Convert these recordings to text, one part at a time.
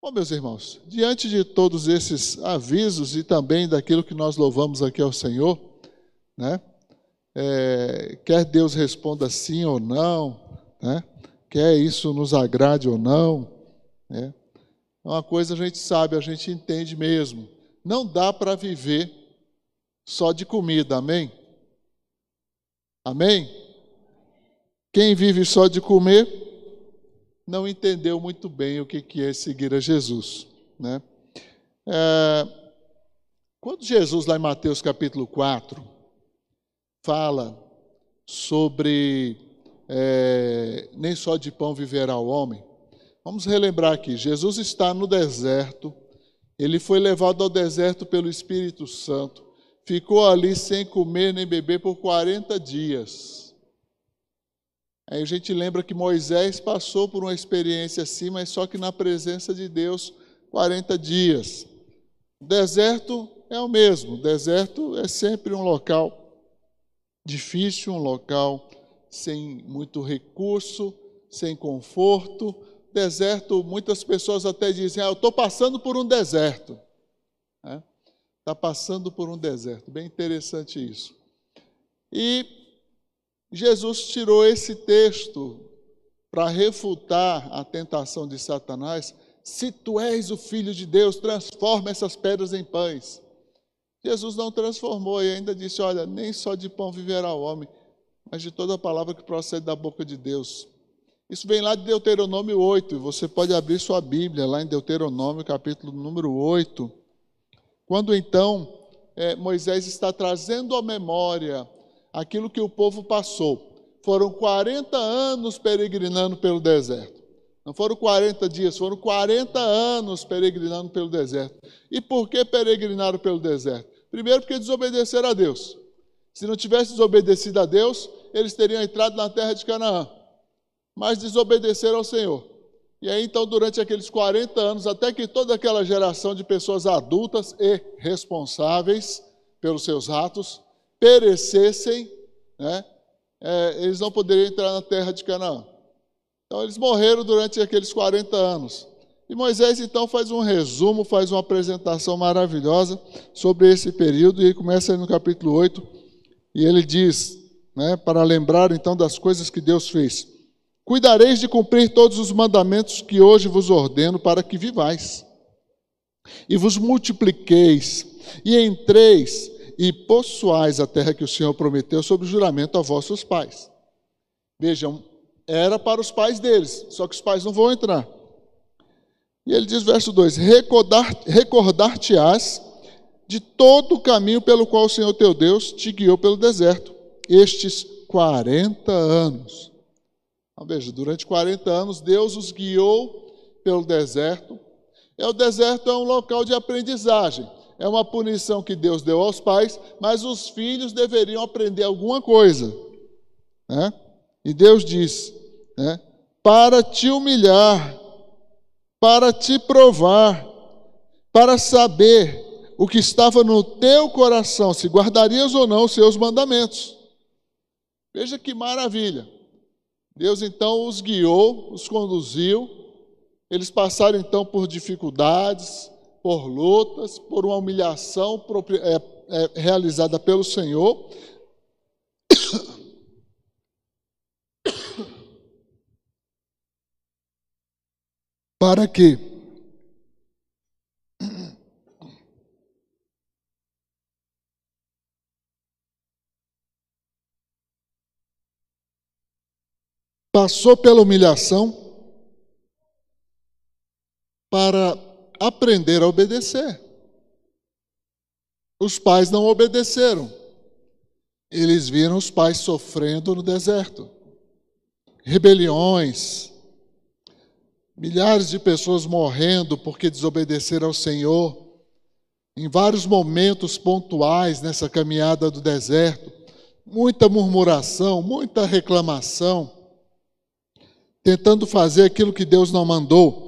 Bom, meus irmãos, diante de todos esses avisos e também daquilo que nós louvamos aqui ao Senhor, né? É, quer Deus responda sim ou não, né? quer isso nos agrade ou não, né? uma coisa a gente sabe, a gente entende mesmo. Não dá para viver só de comida, amém? Amém? Quem vive só de comer não entendeu muito bem o que é seguir a Jesus. Né? É, quando Jesus, lá em Mateus capítulo 4, fala sobre é, nem só de pão viverá o homem, vamos relembrar aqui: Jesus está no deserto, ele foi levado ao deserto pelo Espírito Santo, ficou ali sem comer nem beber por 40 dias. Aí a gente lembra que Moisés passou por uma experiência assim, mas só que na presença de Deus 40 dias. O deserto é o mesmo, o deserto é sempre um local difícil, um local sem muito recurso, sem conforto. Deserto, muitas pessoas até dizem, ah, eu estou passando por um deserto. Está é? Tá passando por um deserto, bem interessante isso. E Jesus tirou esse texto para refutar a tentação de Satanás. Se tu és o filho de Deus, transforma essas pedras em pães. Jesus não transformou e ainda disse: Olha, nem só de pão viverá o homem, mas de toda a palavra que procede da boca de Deus. Isso vem lá de Deuteronômio 8, e você pode abrir sua Bíblia lá em Deuteronômio, capítulo número 8. Quando então é, Moisés está trazendo à memória aquilo que o povo passou. Foram 40 anos peregrinando pelo deserto. Não foram 40 dias, foram 40 anos peregrinando pelo deserto. E por que peregrinaram pelo deserto? Primeiro, porque desobedeceram a Deus. Se não tivesse desobedecido a Deus, eles teriam entrado na terra de Canaã. Mas desobedeceram ao Senhor. E aí, então, durante aqueles 40 anos, até que toda aquela geração de pessoas adultas e responsáveis pelos seus atos perecessem, né, é, eles não poderiam entrar na terra de Canaã. Então eles morreram durante aqueles 40 anos. E Moisés então faz um resumo, faz uma apresentação maravilhosa sobre esse período, e ele começa no capítulo 8, e ele diz, né, para lembrar então das coisas que Deus fez: Cuidareis de cumprir todos os mandamentos que hoje vos ordeno para que vivais, e vos multipliqueis, e entreis e possuais a terra que o Senhor prometeu sob juramento a vossos pais. Vejam, era para os pais deles, só que os pais não vão entrar. E ele diz, verso 2: Recordar-te-ás de todo o caminho pelo qual o Senhor teu Deus te guiou pelo deserto, estes 40 anos. Então, veja, durante 40 anos, Deus os guiou pelo deserto. E o deserto é um local de aprendizagem é uma punição que Deus deu aos pais, mas os filhos deveriam aprender alguma coisa. Né? E Deus diz: né, para te humilhar, para te provar, para saber o que estava no teu coração, se guardarias ou não os seus mandamentos. Veja que maravilha. Deus então os guiou, os conduziu, eles passaram então por dificuldades, por lutas, por uma humilhação é, é, realizada pelo Senhor. Para que passou pela humilhação para aprender a obedecer. Os pais não obedeceram. Eles viram os pais sofrendo no deserto. Rebeliões, milhares de pessoas morrendo porque desobedeceram ao Senhor. Em vários momentos pontuais nessa caminhada do deserto, muita murmuração, muita reclamação, tentando fazer aquilo que Deus não mandou.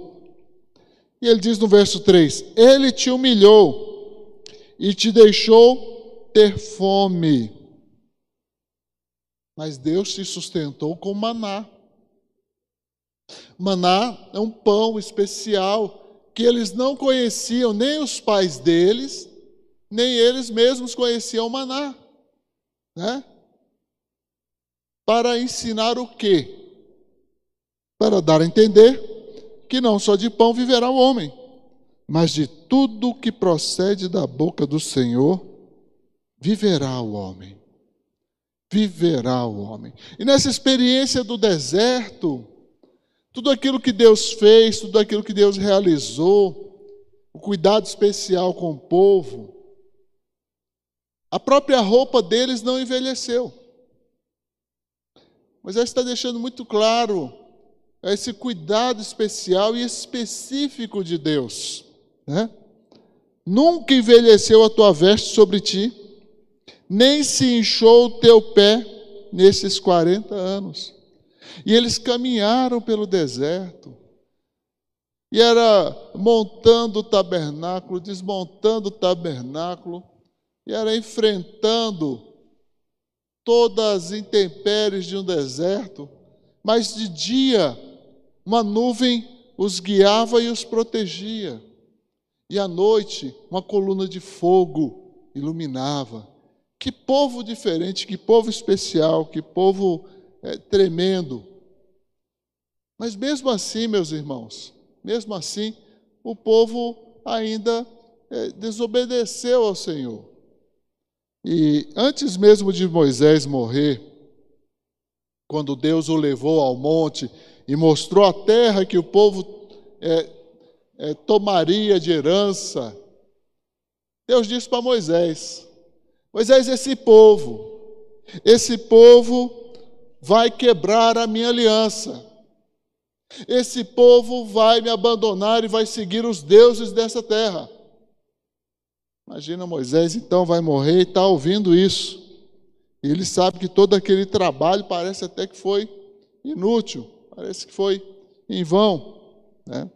E ele diz no verso 3: Ele te humilhou e te deixou ter fome. Mas Deus te sustentou com maná. Maná é um pão especial que eles não conheciam nem os pais deles, nem eles mesmos conheciam maná. Né? Para ensinar o quê? Para dar a entender que não só de pão viverá o homem, mas de tudo que procede da boca do Senhor viverá o homem. Viverá o homem. E nessa experiência do deserto, tudo aquilo que Deus fez, tudo aquilo que Deus realizou, o cuidado especial com o povo, a própria roupa deles não envelheceu. Moisés está deixando muito claro esse cuidado especial e específico de Deus. Né? Nunca envelheceu a tua veste sobre ti, nem se inchou o teu pé nesses 40 anos. E eles caminharam pelo deserto. E era montando o tabernáculo, desmontando o tabernáculo, e era enfrentando todas as intempéries de um deserto, mas de dia uma nuvem os guiava e os protegia, e à noite uma coluna de fogo iluminava. Que povo diferente, que povo especial, que povo é, tremendo. Mas mesmo assim, meus irmãos, mesmo assim, o povo ainda é, desobedeceu ao Senhor. E antes mesmo de Moisés morrer, quando Deus o levou ao monte e mostrou a terra que o povo é, é, tomaria de herança, Deus disse para Moisés: Moisés, esse povo, esse povo vai quebrar a minha aliança. Esse povo vai me abandonar e vai seguir os deuses dessa terra. Imagina Moisés então vai morrer e está ouvindo isso. E ele sabe que todo aquele trabalho parece até que foi inútil, parece que foi em vão. Né?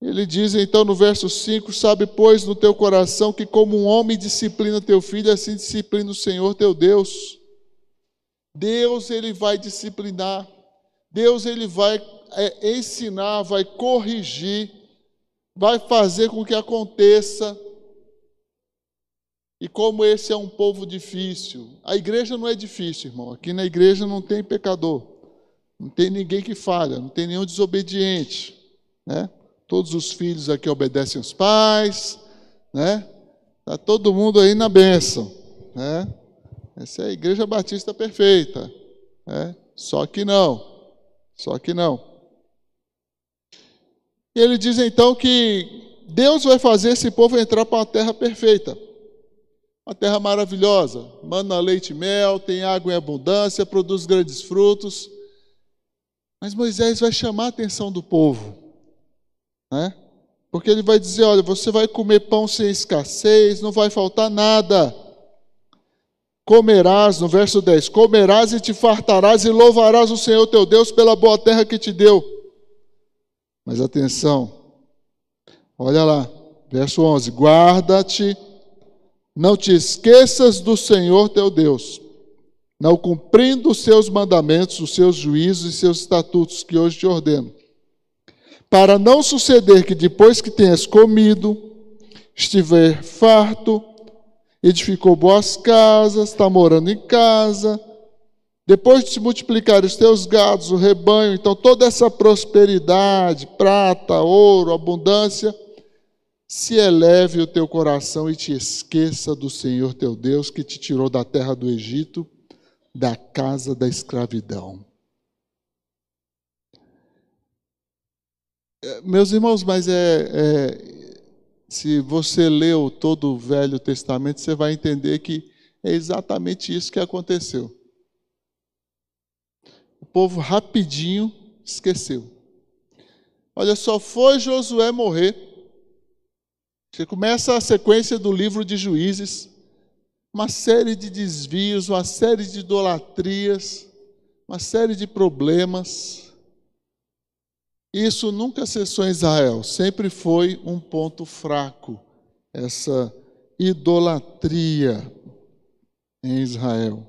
Ele diz então no verso 5: Sabe, pois, no teu coração que, como um homem disciplina teu filho, assim disciplina o Senhor teu Deus. Deus, ele vai disciplinar Deus ele vai é, ensinar, vai corrigir, vai fazer com que aconteça. E como esse é um povo difícil, a igreja não é difícil, irmão. Aqui na igreja não tem pecador, não tem ninguém que falha, não tem nenhum desobediente, né? Todos os filhos aqui obedecem os pais, né? Tá todo mundo aí na bênção, né? Essa é a igreja batista perfeita, né? Só que não. Só que não. E ele diz então que Deus vai fazer esse povo entrar para uma terra perfeita. Uma terra maravilhosa, mana leite e mel, tem água em abundância, produz grandes frutos. Mas Moisés vai chamar a atenção do povo, né? Porque ele vai dizer: olha, você vai comer pão sem escassez, não vai faltar nada comerás, no verso 10, comerás e te fartarás e louvarás o Senhor teu Deus pela boa terra que te deu. Mas atenção, olha lá, verso 11: guarda-te, não te esqueças do Senhor teu Deus, não cumprindo os seus mandamentos, os seus juízos e seus estatutos que hoje te ordeno, para não suceder que depois que tenhas comido, estiver farto, edificou boas casas, está morando em casa. Depois de se multiplicar os teus gados, o rebanho, então toda essa prosperidade, prata, ouro, abundância, se eleve o teu coração e te esqueça do Senhor teu Deus que te tirou da terra do Egito, da casa da escravidão. É, meus irmãos, mas é, é se você leu todo o Velho Testamento, você vai entender que é exatamente isso que aconteceu. O povo rapidinho esqueceu. Olha, só foi Josué morrer. Você começa a sequência do livro de Juízes, uma série de desvios, uma série de idolatrias, uma série de problemas. Isso nunca cessou em Israel, sempre foi um ponto fraco, essa idolatria em Israel.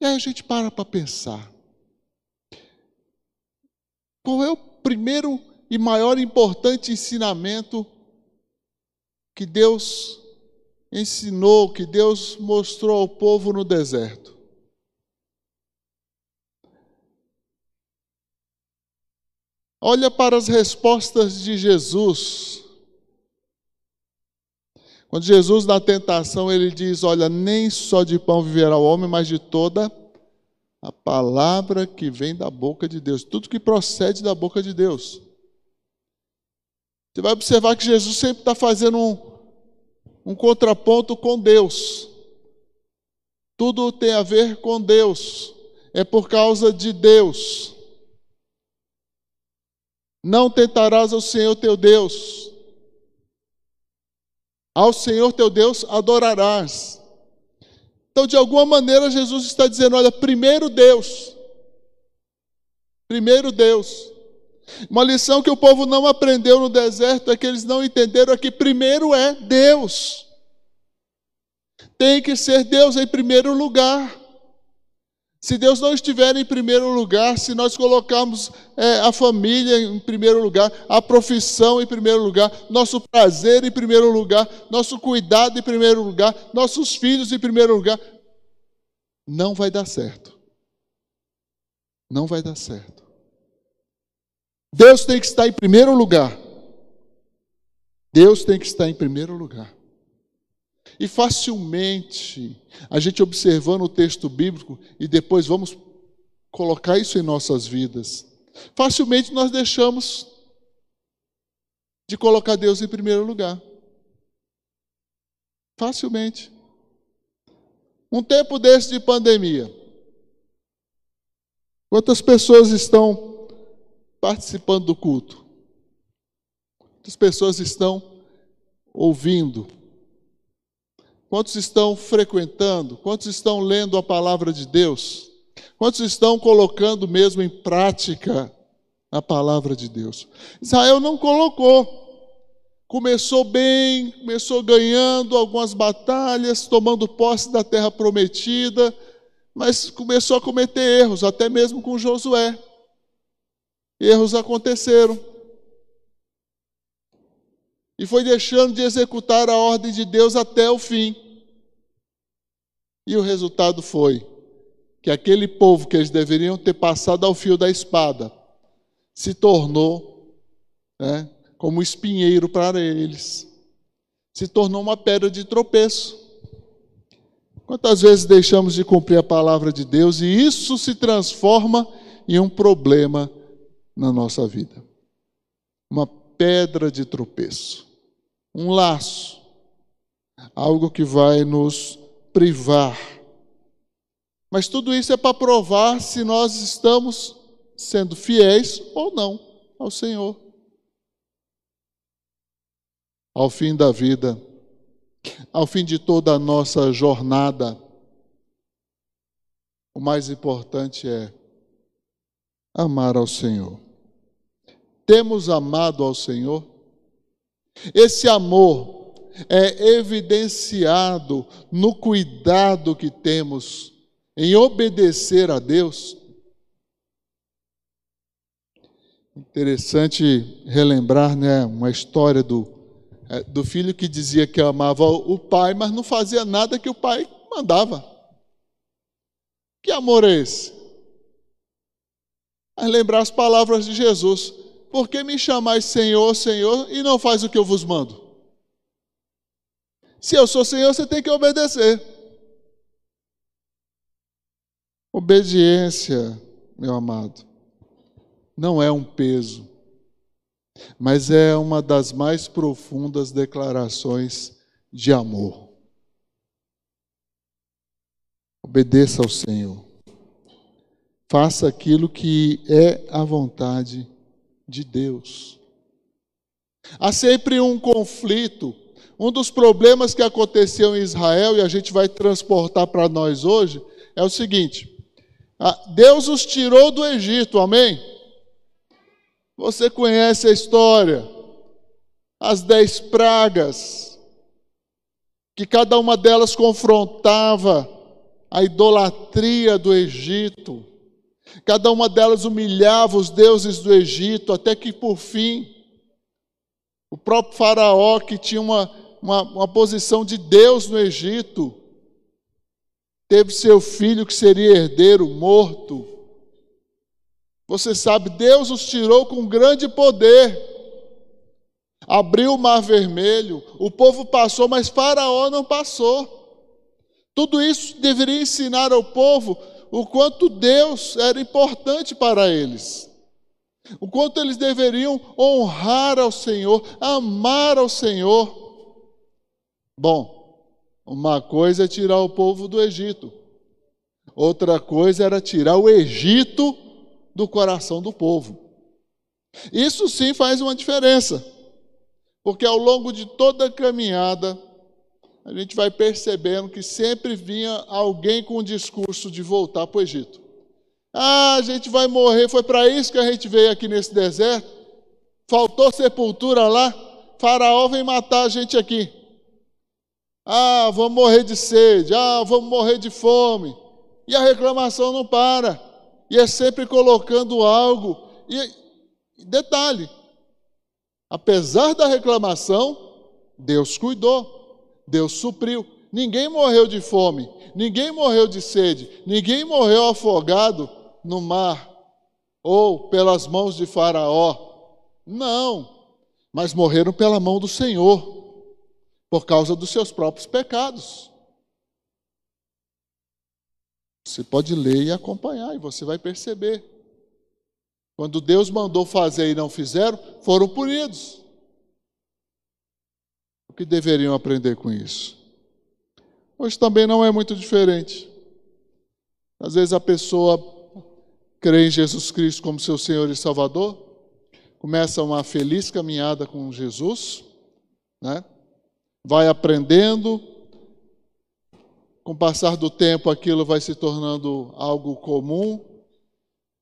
E aí a gente para para pensar. Qual é o primeiro e maior importante ensinamento que Deus ensinou, que Deus mostrou ao povo no deserto. Olha para as respostas de Jesus. Quando Jesus, na tentação, ele diz: Olha, nem só de pão viverá o homem, mas de toda a palavra que vem da boca de Deus, tudo que procede da boca de Deus. Você vai observar que Jesus sempre está fazendo um, um contraponto com Deus. Tudo tem a ver com Deus, é por causa de Deus. Não tentarás ao Senhor teu Deus. Ao Senhor teu Deus adorarás. Então, de alguma maneira, Jesus está dizendo: olha, primeiro Deus. Primeiro Deus. Uma lição que o povo não aprendeu no deserto é que eles não entenderam é que primeiro é Deus. Tem que ser Deus em primeiro lugar. Se Deus não estiver em primeiro lugar, se nós colocarmos é, a família em primeiro lugar, a profissão em primeiro lugar, nosso prazer em primeiro lugar, nosso cuidado em primeiro lugar, nossos filhos em primeiro lugar, não vai dar certo. Não vai dar certo. Deus tem que estar em primeiro lugar. Deus tem que estar em primeiro lugar. E facilmente, a gente observando o texto bíblico e depois vamos colocar isso em nossas vidas, facilmente nós deixamos de colocar Deus em primeiro lugar. Facilmente. Um tempo desse de pandemia. Quantas pessoas estão participando do culto? Quantas pessoas estão ouvindo? Quantos estão frequentando? Quantos estão lendo a palavra de Deus? Quantos estão colocando mesmo em prática a palavra de Deus? Israel não colocou. Começou bem, começou ganhando algumas batalhas, tomando posse da terra prometida, mas começou a cometer erros, até mesmo com Josué erros aconteceram. E foi deixando de executar a ordem de Deus até o fim. E o resultado foi que aquele povo que eles deveriam ter passado ao fio da espada se tornou né, como espinheiro para eles, se tornou uma pedra de tropeço. Quantas vezes deixamos de cumprir a palavra de Deus e isso se transforma em um problema na nossa vida. Uma pedra de tropeço, um laço, algo que vai nos privar. Mas tudo isso é para provar se nós estamos sendo fiéis ou não ao Senhor. Ao fim da vida, ao fim de toda a nossa jornada, o mais importante é amar ao Senhor. Temos amado ao Senhor? Esse amor é evidenciado no cuidado que temos em obedecer a Deus. Interessante relembrar né, uma história do, é, do filho que dizia que amava o pai, mas não fazia nada que o pai mandava. Que amor é esse? A lembrar as palavras de Jesus: Por que me chamais Senhor, Senhor, e não faz o que eu vos mando? Se eu sou Senhor, você tem que obedecer. Obediência, meu amado, não é um peso, mas é uma das mais profundas declarações de amor. Obedeça ao Senhor. Faça aquilo que é a vontade de Deus. Há sempre um conflito. Um dos problemas que aconteceu em Israel, e a gente vai transportar para nós hoje, é o seguinte: Deus os tirou do Egito, amém? Você conhece a história, as dez pragas, que cada uma delas confrontava a idolatria do Egito. Cada uma delas humilhava os deuses do Egito, até que por fim, o próprio Faraó, que tinha uma, uma, uma posição de Deus no Egito, teve seu filho que seria herdeiro morto. Você sabe, Deus os tirou com grande poder. Abriu o mar vermelho, o povo passou, mas Faraó não passou. Tudo isso deveria ensinar ao povo o quanto Deus era importante para eles, o quanto eles deveriam honrar ao Senhor, amar ao Senhor. Bom, uma coisa é tirar o povo do Egito, outra coisa era tirar o Egito do coração do povo. Isso sim faz uma diferença, porque ao longo de toda a caminhada, a gente vai percebendo que sempre vinha alguém com o discurso de voltar para o Egito. Ah, a gente vai morrer, foi para isso que a gente veio aqui nesse deserto. Faltou sepultura lá, Faraó vem matar a gente aqui. Ah, vamos morrer de sede, ah, vamos morrer de fome. E a reclamação não para. E é sempre colocando algo. E detalhe, apesar da reclamação, Deus cuidou. Deus supriu. Ninguém morreu de fome, ninguém morreu de sede, ninguém morreu afogado no mar ou pelas mãos de Faraó. Não, mas morreram pela mão do Senhor, por causa dos seus próprios pecados. Você pode ler e acompanhar, e você vai perceber. Quando Deus mandou fazer e não fizeram, foram punidos. O que deveriam aprender com isso? Hoje também não é muito diferente. Às vezes a pessoa crê em Jesus Cristo como seu Senhor e Salvador, começa uma feliz caminhada com Jesus, né? vai aprendendo, com o passar do tempo aquilo vai se tornando algo comum,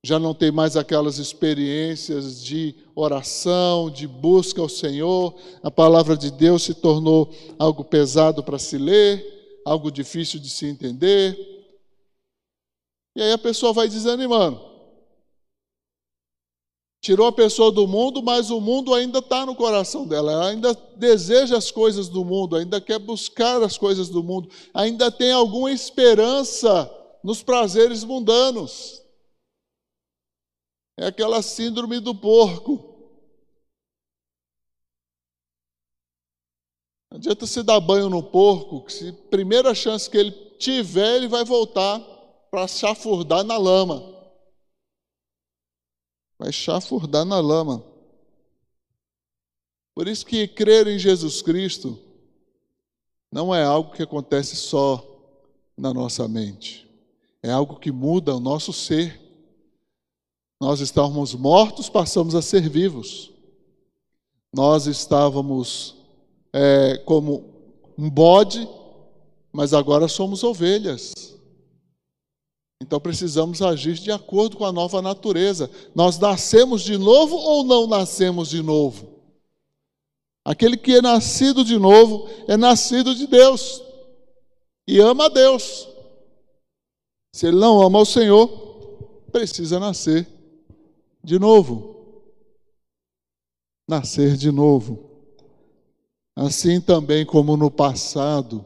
já não tem mais aquelas experiências de oração, de busca ao Senhor, a palavra de Deus se tornou algo pesado para se ler, algo difícil de se entender. E aí a pessoa vai desanimando. Tirou a pessoa do mundo, mas o mundo ainda está no coração dela, ela ainda deseja as coisas do mundo, ainda quer buscar as coisas do mundo, ainda tem alguma esperança nos prazeres mundanos. É aquela síndrome do porco. Não adianta você dar banho no porco, que se primeira chance que ele tiver, ele vai voltar para chafurdar na lama. Vai chafurdar na lama. Por isso que crer em Jesus Cristo não é algo que acontece só na nossa mente. É algo que muda o nosso ser. Nós estávamos mortos, passamos a ser vivos. Nós estávamos é, como um bode, mas agora somos ovelhas. Então precisamos agir de acordo com a nova natureza. Nós nascemos de novo ou não nascemos de novo? Aquele que é nascido de novo é nascido de Deus e ama a Deus. Se ele não ama o Senhor, precisa nascer de novo. Nascer de novo. Assim também como no passado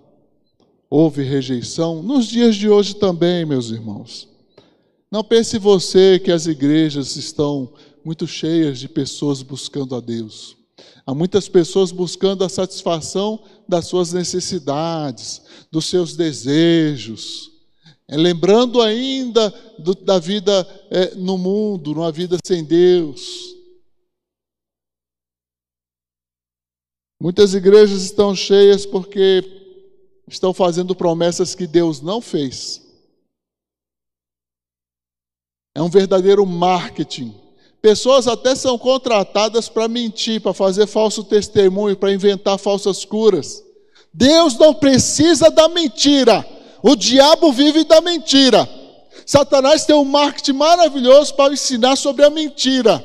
houve rejeição, nos dias de hoje também, meus irmãos. Não pense você que as igrejas estão muito cheias de pessoas buscando a Deus. Há muitas pessoas buscando a satisfação das suas necessidades, dos seus desejos, é, lembrando ainda do, da vida é, no mundo, numa vida sem Deus. Muitas igrejas estão cheias porque estão fazendo promessas que Deus não fez. É um verdadeiro marketing. Pessoas até são contratadas para mentir, para fazer falso testemunho, para inventar falsas curas. Deus não precisa da mentira. O diabo vive da mentira. Satanás tem um marketing maravilhoso para ensinar sobre a mentira.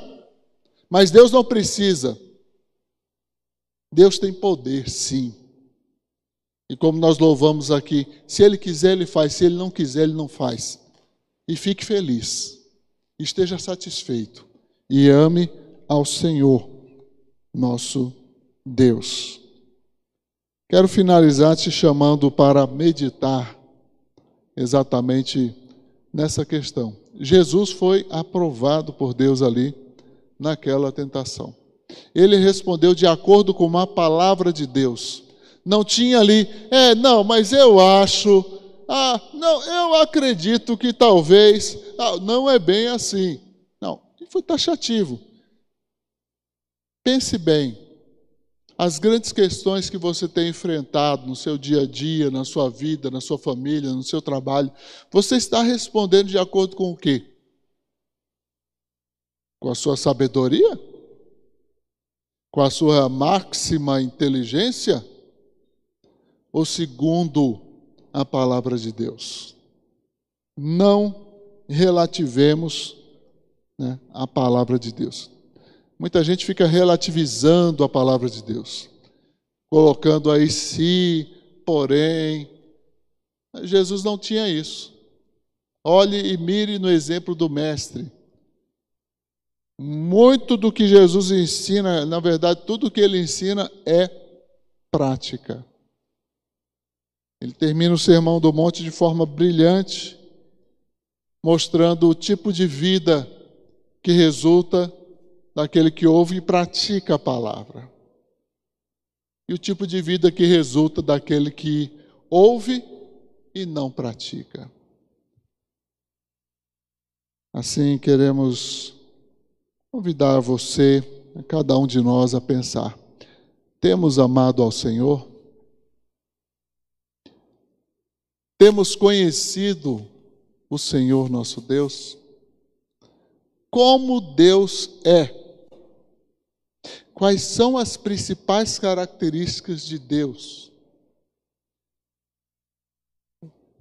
Mas Deus não precisa. Deus tem poder, sim. E como nós louvamos aqui, se Ele quiser, Ele faz. Se Ele não quiser, Ele não faz. E fique feliz. esteja satisfeito e ame ao Senhor, nosso Deus. Quero finalizar te chamando para meditar exatamente nessa questão. Jesus foi aprovado por Deus ali naquela tentação. Ele respondeu de acordo com uma palavra de Deus. Não tinha ali, é, não, mas eu acho, ah, não, eu acredito que talvez, ah, não é bem assim. Não, foi taxativo. Pense bem, as grandes questões que você tem enfrentado no seu dia a dia, na sua vida, na sua família, no seu trabalho, você está respondendo de acordo com o quê? Com a sua sabedoria? Com a sua máxima inteligência? Ou segundo a palavra de Deus? Não relativemos né, a palavra de Deus. Muita gente fica relativizando a palavra de Deus, colocando aí se, porém. Jesus não tinha isso. Olhe e mire no exemplo do Mestre. Muito do que Jesus ensina, na verdade, tudo que ele ensina é prática. Ele termina o Sermão do Monte de forma brilhante, mostrando o tipo de vida que resulta daquele que ouve e pratica a palavra. E o tipo de vida que resulta daquele que ouve e não pratica. Assim, queremos convidar você, cada um de nós, a pensar: temos amado ao Senhor? Temos conhecido o Senhor nosso Deus? Como Deus é? Quais são as principais características de Deus?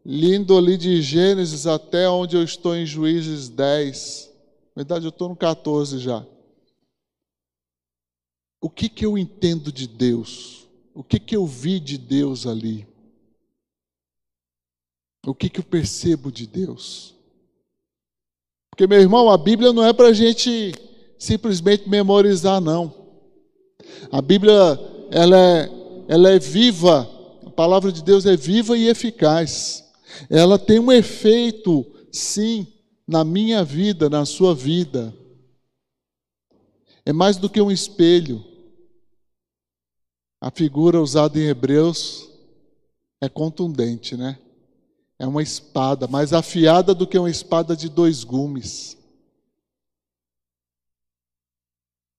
Lindo ali de Gênesis até onde eu estou em Juízes 10. Na verdade, eu estou no 14 já. O que, que eu entendo de Deus? O que, que eu vi de Deus ali? O que, que eu percebo de Deus? Porque, meu irmão, a Bíblia não é para a gente simplesmente memorizar, não. A Bíblia, ela é, ela é viva, a palavra de Deus é viva e eficaz. Ela tem um efeito, sim, na minha vida, na sua vida. É mais do que um espelho. A figura usada em Hebreus é contundente, né? É uma espada, mais afiada do que uma espada de dois gumes.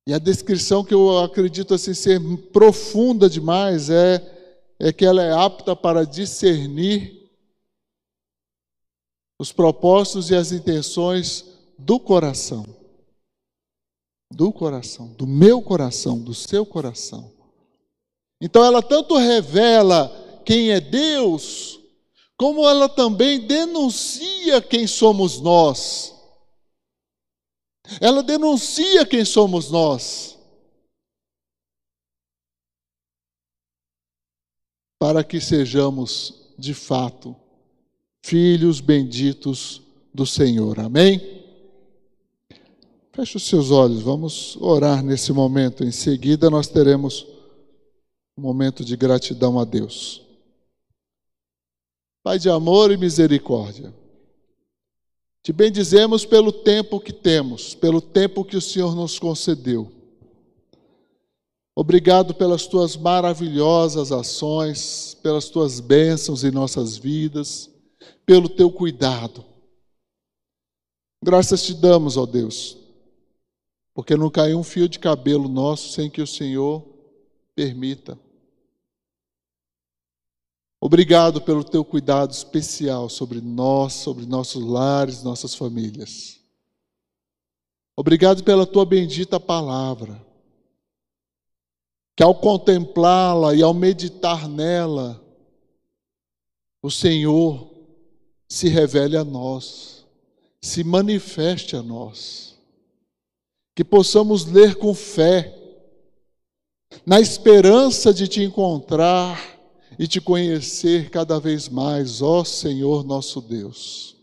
E a descrição que eu acredito assim ser profunda demais é, é que ela é apta para discernir os propósitos e as intenções do coração. Do coração, do meu coração, do seu coração. Então ela tanto revela quem é Deus, como ela também denuncia quem somos nós. Ela denuncia quem somos nós. Para que sejamos, de fato, filhos benditos do Senhor. Amém? Feche os seus olhos, vamos orar nesse momento. Em seguida, nós teremos um momento de gratidão a Deus. Pai de amor e misericórdia. Te bendizemos pelo tempo que temos, pelo tempo que o Senhor nos concedeu. Obrigado pelas tuas maravilhosas ações, pelas tuas bênçãos em nossas vidas, pelo teu cuidado. Graças te damos, ó Deus, porque não caiu um fio de cabelo nosso sem que o Senhor permita. Obrigado pelo teu cuidado especial sobre nós, sobre nossos lares, nossas famílias. Obrigado pela tua bendita palavra, que ao contemplá-la e ao meditar nela, o Senhor se revele a nós, se manifeste a nós, que possamos ler com fé, na esperança de te encontrar e te conhecer cada vez mais, ó Senhor nosso Deus.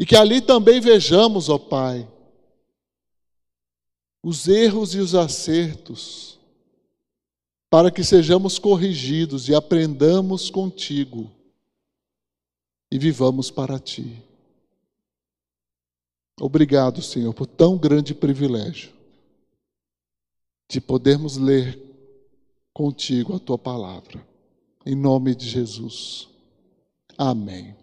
E que ali também vejamos, ó Pai, os erros e os acertos, para que sejamos corrigidos e aprendamos contigo e vivamos para ti. Obrigado, Senhor, por tão grande privilégio de podermos ler contigo a tua palavra. Em nome de Jesus. Amém.